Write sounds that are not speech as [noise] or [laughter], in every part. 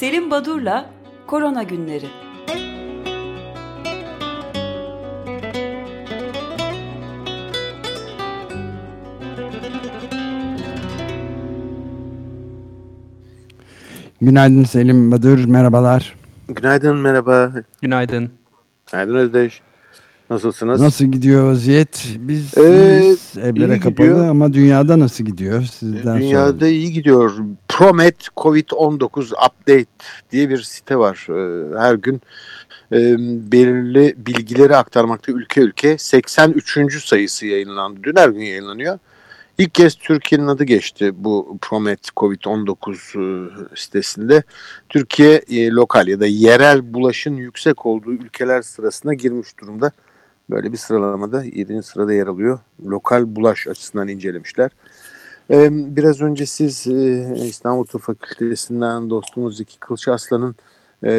Selim Badur'la Korona Günleri. Günaydın Selim Badur, merhabalar. Günaydın, merhaba. Günaydın. Günaydın Özdeş. Nasılsınız? Nasıl gidiyor vaziyet? Biz, ee, evlere kapalı gidiyor. ama dünyada nasıl gidiyor? Sizden dünyada sonra. iyi gidiyor. Promet COVID-19 Update diye bir site var. Ee, her gün e, belirli bilgileri aktarmakta ülke ülke 83. sayısı yayınlandı. Dün her gün yayınlanıyor. İlk kez Türkiye'nin adı geçti bu Promet COVID-19 e, sitesinde. Türkiye e, lokal ya da yerel bulaşın yüksek olduğu ülkeler sırasına girmiş durumda. Böyle bir sıralamada 7. sırada yer alıyor. Lokal bulaş açısından incelemişler. E, biraz önce siz İstanbul Tıp Fakültesinden dostumuz Zeki Kılıçaslan'ın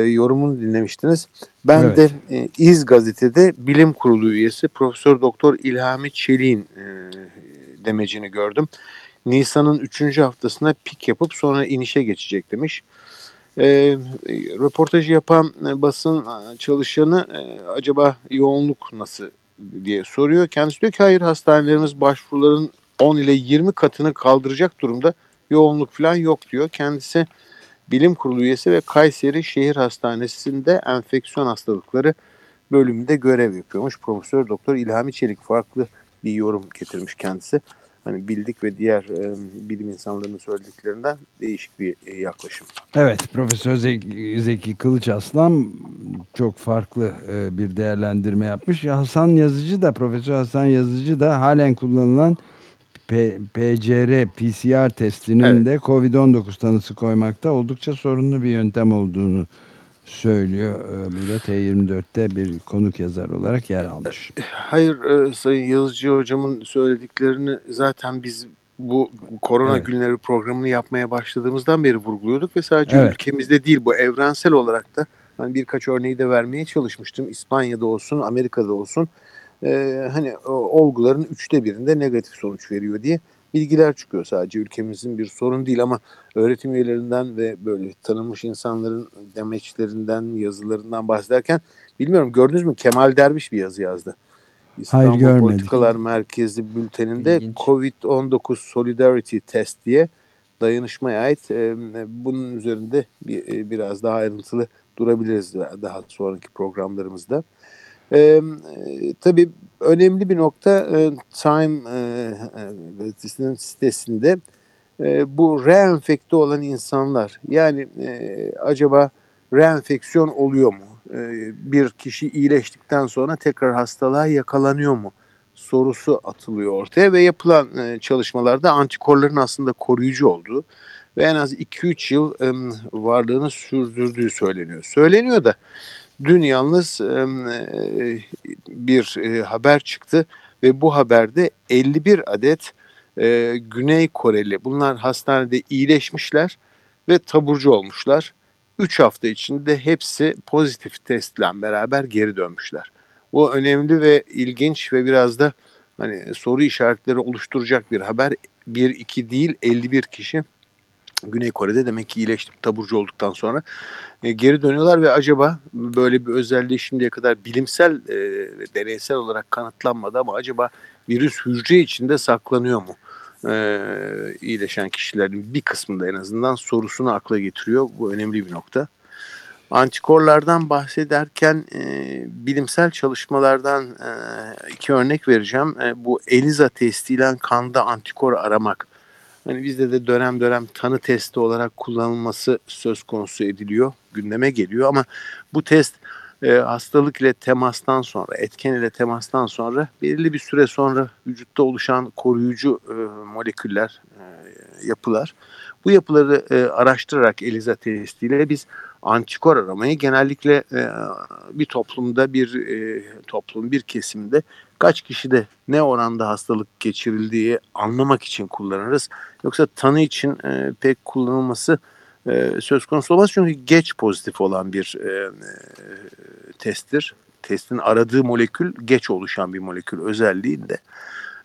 yorumunu dinlemiştiniz. Ben evet. de İz Gazete'de bilim kurulu üyesi Profesör Doktor İlhami Çelik'in demecini gördüm. Nisan'ın 3. haftasına pik yapıp sonra inişe geçecek demiş. E, röportajı yapan e, basın e, çalışanı e, acaba yoğunluk nasıl diye soruyor. Kendisi diyor ki hayır hastanelerimiz başvuruların 10 ile 20 katını kaldıracak durumda yoğunluk falan yok diyor. Kendisi bilim kurulu üyesi ve Kayseri Şehir Hastanesi'nde enfeksiyon hastalıkları bölümünde görev yapıyormuş. Profesör Doktor İlhami Çelik farklı bir yorum getirmiş kendisi. Hani bildik ve diğer e, bilim insanlarının söylediklerinden değişik bir e, yaklaşım. Evet, Profesör Zeki, Zeki Kılıç Aslan çok farklı e, bir değerlendirme yapmış. Hasan Yazıcı da, Profesör Hasan Yazıcı da halen kullanılan P PCR, PCR testinin evet. de COVID-19 tanısı koymakta oldukça sorunlu bir yöntem olduğunu söylüyor. Ee, burada T24'te bir konuk yazar olarak yer almış. Hayır e, Sayın Yazıcı hocamın söylediklerini zaten biz bu korona evet. günleri programını yapmaya başladığımızdan beri vurguluyorduk ve sadece evet. ülkemizde değil bu evrensel olarak da hani birkaç örneği de vermeye çalışmıştım. İspanya'da olsun, Amerika'da olsun e, hani olguların üçte birinde negatif sonuç veriyor diye bilgiler çıkıyor sadece ülkemizin bir sorun değil ama öğretim üyelerinden ve böyle tanınmış insanların demeçlerinden, yazılarından bahsederken bilmiyorum gördünüz mü Kemal Derviş bir yazı yazdı. İstanbul Hayır görmedik. Politikalar Merkezi bülteninde COVID-19 Solidarity Test diye dayanışmaya ait e, bunun üzerinde bir, e, biraz daha ayrıntılı durabiliriz daha sonraki programlarımızda. E, tabii önemli bir nokta e, Time e, e, sitesinde e, bu reenfekte olan insanlar. Yani e, acaba reenfeksiyon oluyor mu? E, bir kişi iyileştikten sonra tekrar hastalığa yakalanıyor mu? sorusu atılıyor ortaya ve yapılan e, çalışmalarda antikorların aslında koruyucu olduğu ve en az 2-3 yıl e, varlığını sürdürdüğü söyleniyor. Söyleniyor da Dün yalnız bir haber çıktı ve bu haberde 51 adet Güney Koreli bunlar hastanede iyileşmişler ve taburcu olmuşlar. 3 hafta içinde hepsi pozitif testle beraber geri dönmüşler. Bu önemli ve ilginç ve biraz da hani soru işaretleri oluşturacak bir haber. 1-2 değil 51 kişi Güney Kore'de demek ki iyileştik taburcu olduktan sonra e, geri dönüyorlar ve acaba böyle bir özelliği şimdiye kadar bilimsel e, deneysel olarak kanıtlanmadı ama acaba virüs hücre içinde saklanıyor mu? E, iyileşen kişilerin bir kısmında en azından sorusunu akla getiriyor. Bu önemli bir nokta. Antikorlardan bahsederken e, bilimsel çalışmalardan e, iki örnek vereceğim. E, bu ELISA testiyle kanda antikor aramak Hani bizde de dönem dönem tanı testi olarak kullanılması söz konusu ediliyor, gündeme geliyor ama bu test e, hastalık ile temastan sonra, etken ile temastan sonra belirli bir süre sonra vücutta oluşan koruyucu e, moleküller, e, yapılar. Bu yapıları e, araştırarak ELISA testiyle biz antikor aramayı genellikle e, bir toplumda bir e, toplum bir kesimde kaç kişide ne oranda hastalık geçirildiği anlamak için kullanırız. Yoksa tanı için e, pek kullanılması e, söz konusu olmaz. Çünkü geç pozitif olan bir e, e, testtir. Testin aradığı molekül geç oluşan bir molekül özelliğinde.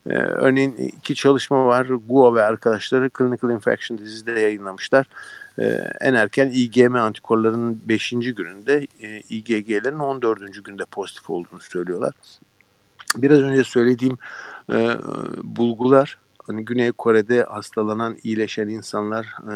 E, örneğin iki çalışma var. Guo ve arkadaşları Clinical Infection Disease'de yayınlamışlar. E, en erken IgM antikorlarının 5. gününde e, IgG'lerin 14. günde pozitif olduğunu söylüyorlar. Biraz önce söylediğim e, bulgular hani Güney Kore'de hastalanan, iyileşen insanlar e,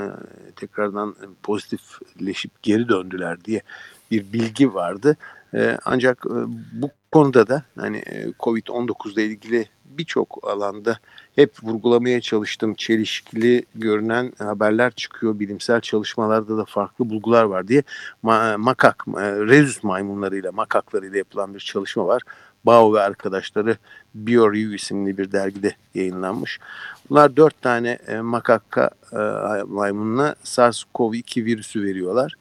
tekrardan pozitifleşip geri döndüler diye bir bilgi vardı. E, ancak e, bu konuda da hani e, Covid-19 ile ilgili birçok alanda hep vurgulamaya çalıştım. Çelişkili görünen haberler çıkıyor. Bilimsel çalışmalarda da farklı bulgular var diye ma makak, e, rezus maymunlarıyla, makaklarıyla yapılan bir çalışma var. Bao ve arkadaşları BioReview isimli bir dergide yayınlanmış. Bunlar dört tane e, makaka e, maymununa SARS-CoV-2 virüsü veriyorlar.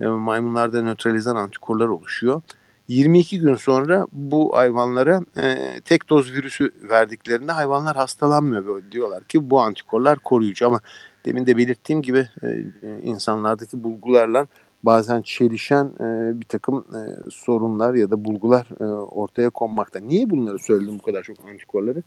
E, maymunlarda nötralizan antikorlar oluşuyor. 22 gün sonra bu hayvanlara e, tek doz virüsü verdiklerinde hayvanlar hastalanmıyor böyle diyorlar ki bu antikorlar koruyucu ama demin de belirttiğim gibi e, insanlardaki bulgularla bazen çelişen e, bir takım e, sorunlar ya da bulgular e, ortaya konmakta. Niye bunları söyledim bu kadar çok antikorları?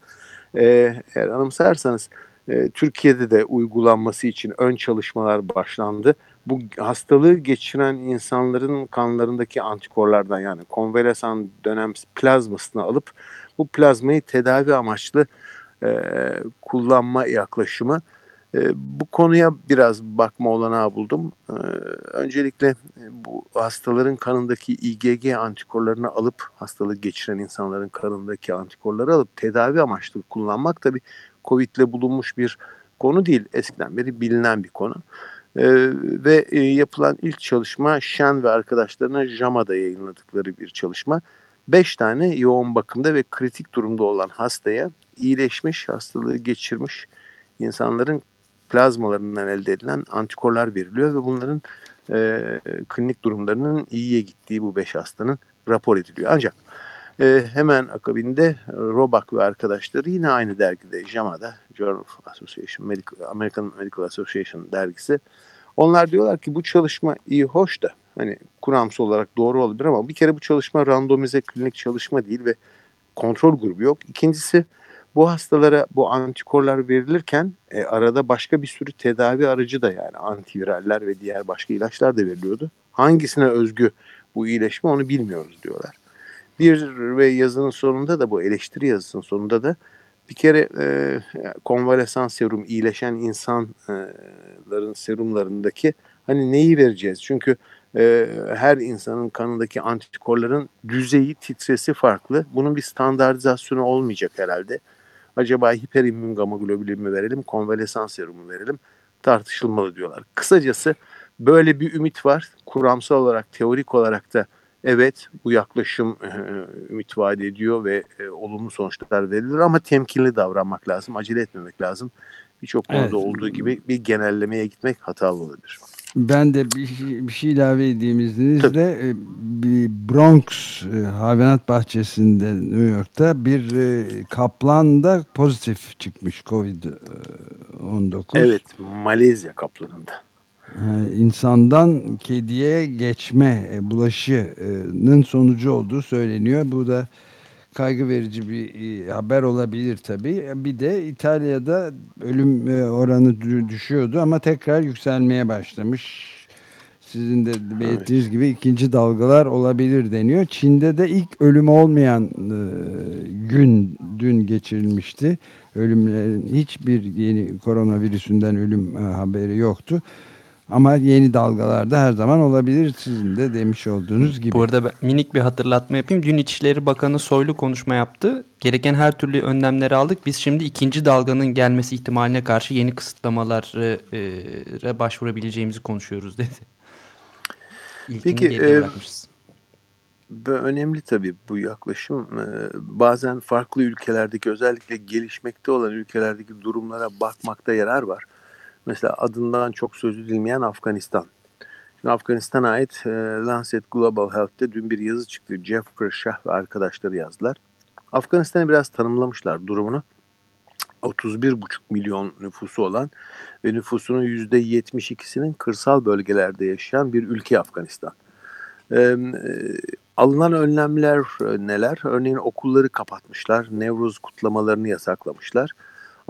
E, eğer anımsarsanız e, Türkiye'de de uygulanması için ön çalışmalar başlandı. Bu hastalığı geçiren insanların kanlarındaki antikorlardan yani konvalesan dönem plazmasını alıp bu plazmayı tedavi amaçlı e, kullanma yaklaşımı e, bu konuya biraz bakma olanağı buldum. E, öncelikle bu hastaların kanındaki IgG antikorlarını alıp hastalığı geçiren insanların kanındaki antikorları alıp tedavi amaçlı kullanmak tabii Covid ile bulunmuş bir konu değil. Eskiden beri bilinen bir konu. E, ve e, yapılan ilk çalışma Shen ve arkadaşlarına JAMA'da yayınladıkları bir çalışma. Beş tane yoğun bakımda ve kritik durumda olan hastaya iyileşmiş, hastalığı geçirmiş insanların plazmalarından elde edilen antikorlar veriliyor ve bunların e, klinik durumlarının iyiye gittiği bu beş hastanın rapor ediliyor. Ancak e, hemen akabinde Robak ve arkadaşları yine aynı dergide JAMA'da Journal of Association, Medical, American Medical Association dergisi onlar diyorlar ki bu çalışma iyi hoş da hani kuramsal olarak doğru olabilir ama bir kere bu çalışma randomize klinik çalışma değil ve kontrol grubu yok. İkincisi bu hastalara bu antikorlar verilirken e, arada başka bir sürü tedavi aracı da yani antiviraller ve diğer başka ilaçlar da veriliyordu. Hangisine özgü bu iyileşme onu bilmiyoruz diyorlar. Bir ve yazının sonunda da bu eleştiri yazısının sonunda da bir kere e, konvalesan serum iyileşen insanların serumlarındaki hani neyi vereceğiz? Çünkü e, her insanın kanındaki antikorların düzeyi, titresi farklı. Bunun bir standartizasyonu olmayacak herhalde. Acaba hiperimmün gamma globulin mi verelim, konvalesan serumu verelim tartışılmalı diyorlar. Kısacası böyle bir ümit var. Kuramsal olarak, teorik olarak da evet bu yaklaşım e, ümit vaat ediyor ve e, olumlu sonuçlar verilir ama temkinli davranmak lazım, acele etmemek lazım. Birçok konuda evet. olduğu gibi bir genellemeye gitmek hatalı olabilir. Ben de bir, şey, bir şey ilave edeyim izninizle. E, bir Bronx e, hayvanat bahçesinde New York'ta bir e, kaplan da pozitif çıkmış Covid-19. Evet, Malezya kaplanında. İnsandan kediye geçme bulaşının sonucu olduğu söyleniyor. Bu da kaygı verici bir e, haber olabilir tabii. Bir de İtalya'da ölüm e, oranı düşüyordu ama tekrar yükselmeye başlamış. Sizin de belirttiğiniz evet. gibi ikinci dalgalar olabilir deniyor. Çin'de de ilk ölüm olmayan e, gün dün geçirilmişti. Ölümlerin hiçbir yeni koronavirüsünden ölüm haberi yoktu. Ama yeni dalgalarda her zaman olabilir sizin de demiş olduğunuz gibi. Bu arada ben minik bir hatırlatma yapayım. Dün İçişleri Bakanı Soylu konuşma yaptı. Gereken her türlü önlemleri aldık. Biz şimdi ikinci dalganın gelmesi ihtimaline karşı yeni kısıtlamalara başvurabileceğimizi konuşuyoruz dedi. İlkini Peki e, önemli tabii bu yaklaşım. E, bazen farklı ülkelerdeki özellikle gelişmekte olan ülkelerdeki durumlara bakmakta yarar var. Mesela adından çok söz edilmeyen Afganistan. Şimdi Afganistan'a ait e, Lancet Global Health'te dün bir yazı çıktı. Jeff Shah ve arkadaşları yazdılar. Afganistan'ı biraz tanımlamışlar durumunu. 31,5 milyon nüfusu olan ve nüfusunun %72'sinin kırsal bölgelerde yaşayan bir ülke Afganistan. Ee, alınan önlemler e, neler? Örneğin okulları kapatmışlar, Nevruz kutlamalarını yasaklamışlar.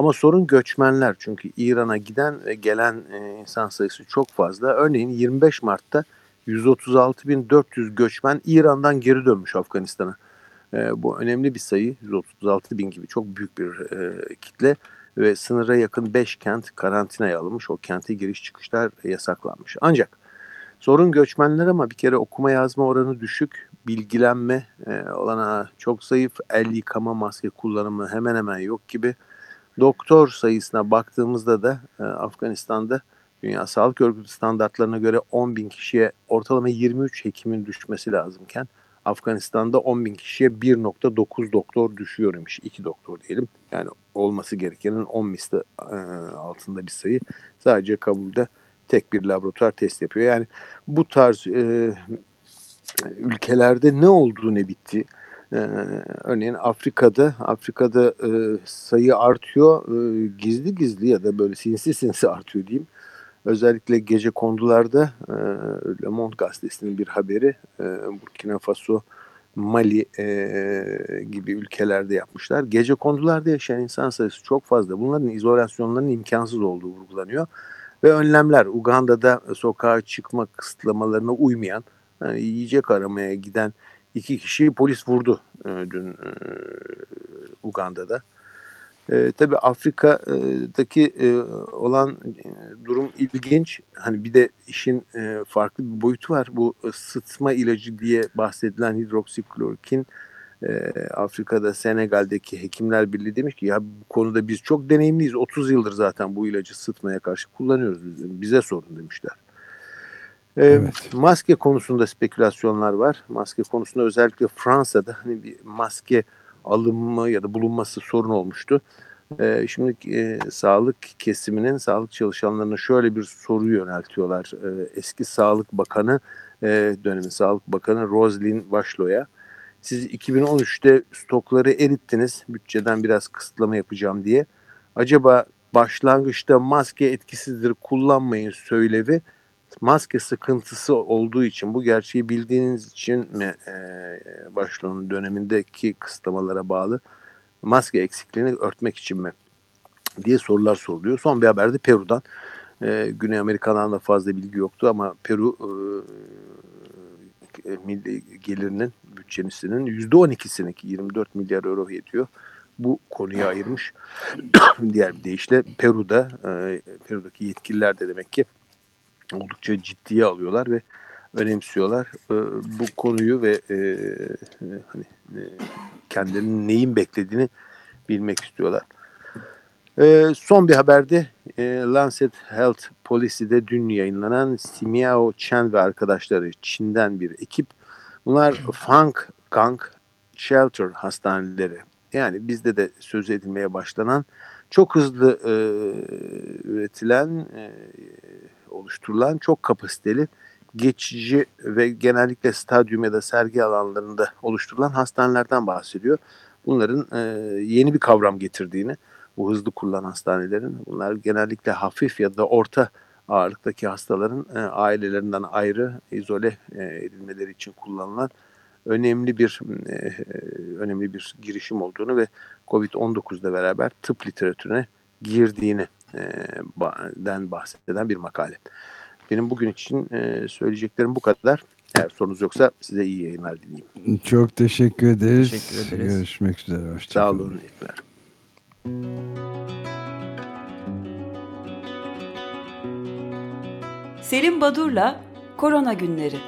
Ama sorun göçmenler çünkü İran'a giden ve gelen e, insan sayısı çok fazla. Örneğin 25 Mart'ta 136.400 göçmen İran'dan geri dönmüş Afganistan'a. E, bu önemli bir sayı. 136 bin gibi çok büyük bir e, kitle ve sınıra yakın 5 kent karantinaya alınmış. O kente giriş çıkışlar yasaklanmış. Ancak sorun göçmenler ama bir kere okuma yazma oranı düşük. Bilgilenme e, olana çok zayıf. El yıkama maske kullanımı hemen hemen yok gibi. Doktor sayısına baktığımızda da e, Afganistan'da Dünya Sağlık Örgütü standartlarına göre 10 bin kişiye ortalama 23 hekimin düşmesi lazımken Afganistan'da 10 bin kişiye 1.9 doktor düşüyormuş. 2 doktor diyelim. Yani olması gerekenin 10 misli e, altında bir sayı. Sadece Kabul'de tek bir laboratuvar test yapıyor. Yani bu tarz e, ülkelerde ne oldu ne bitti ee, örneğin Afrika'da Afrika'da e, sayı artıyor e, gizli gizli ya da böyle sinsi sinsi artıyor diyeyim. Özellikle gece kondularda e, Le Monde gazetesinin bir haberi e, Burkina Faso, Mali e, gibi ülkelerde yapmışlar. Gece kondularda yaşayan insan sayısı çok fazla. Bunların izolasyonlarının imkansız olduğu vurgulanıyor. Ve önlemler Uganda'da sokağa çıkma kısıtlamalarına uymayan, yani yiyecek aramaya giden iki kişiyi polis vurdu e, dün e, Uganda'da. E, tabii Afrika'daki e, olan e, durum ilginç. Hani bir de işin e, farklı bir boyutu var. Bu sıtma ilacı diye bahsedilen hidroksiklorokin e, Afrika'da Senegal'deki Hekimler Birliği demiş ki ya bu konuda biz çok deneyimliyiz. 30 yıldır zaten bu ilacı sıtmaya karşı kullanıyoruz. Bize sorun demişler. Ee, evet. Maske konusunda spekülasyonlar var. Maske konusunda özellikle Fransa'da hani bir maske alımı ya da bulunması sorun olmuştu. Ee, şimdi e, sağlık kesiminin sağlık çalışanlarına şöyle bir soru yöneltiyorlar. Ee, eski Sağlık Bakanı e, dönemin Sağlık Bakanı Roslyn Başlo'ya. Siz 2013'te stokları erittiniz bütçeden biraz kısıtlama yapacağım diye. Acaba başlangıçta maske etkisizdir kullanmayın söylevi maske sıkıntısı olduğu için bu gerçeği bildiğiniz için mi e, başlığının dönemindeki kısıtlamalara bağlı maske eksikliğini örtmek için mi diye sorular soruluyor. Son bir haberde Peru'dan e, Güney Amerika'dan da fazla bilgi yoktu ama Peru e, milli gelirinin bütçesinin %12'sini 24 milyar euro yetiyor. Bu konuya ayırmış. [coughs] Diğer bir deyişle Peru'da e, Peru'daki yetkililer de demek ki oldukça ciddiye alıyorlar ve önemsiyorlar. E, bu konuyu ve e, hani e, kendilerinin neyin beklediğini bilmek istiyorlar. E, son bir haberde e, Lancet Health Policy'de dün yayınlanan Simiao Chen ve arkadaşları Çin'den bir ekip. Bunlar Fang Gang Shelter hastaneleri. Yani bizde de söz edilmeye başlanan çok hızlı e, üretilen e, oluşturulan çok kapasiteli geçici ve genellikle stadyum ya da sergi alanlarında oluşturulan hastanelerden bahsediyor. Bunların e, yeni bir kavram getirdiğini, bu hızlı kurulan hastanelerin, bunlar genellikle hafif ya da orta ağırlıktaki hastaların e, ailelerinden ayrı izole e, edilmeleri için kullanılan önemli bir e, önemli bir girişim olduğunu ve Covid-19'da beraber tıp literatürüne girdiğini den bahseden bir makale. Benim bugün için söyleyeceklerim bu kadar. Eğer sorunuz yoksa size iyi yayınlar dileyim. Çok teşekkür ederiz. Teşekkür ederiz. Görüşmek üzere. Hoşçakalın. Sağ olun. Iyiler. Selim Badur'la Korona Günleri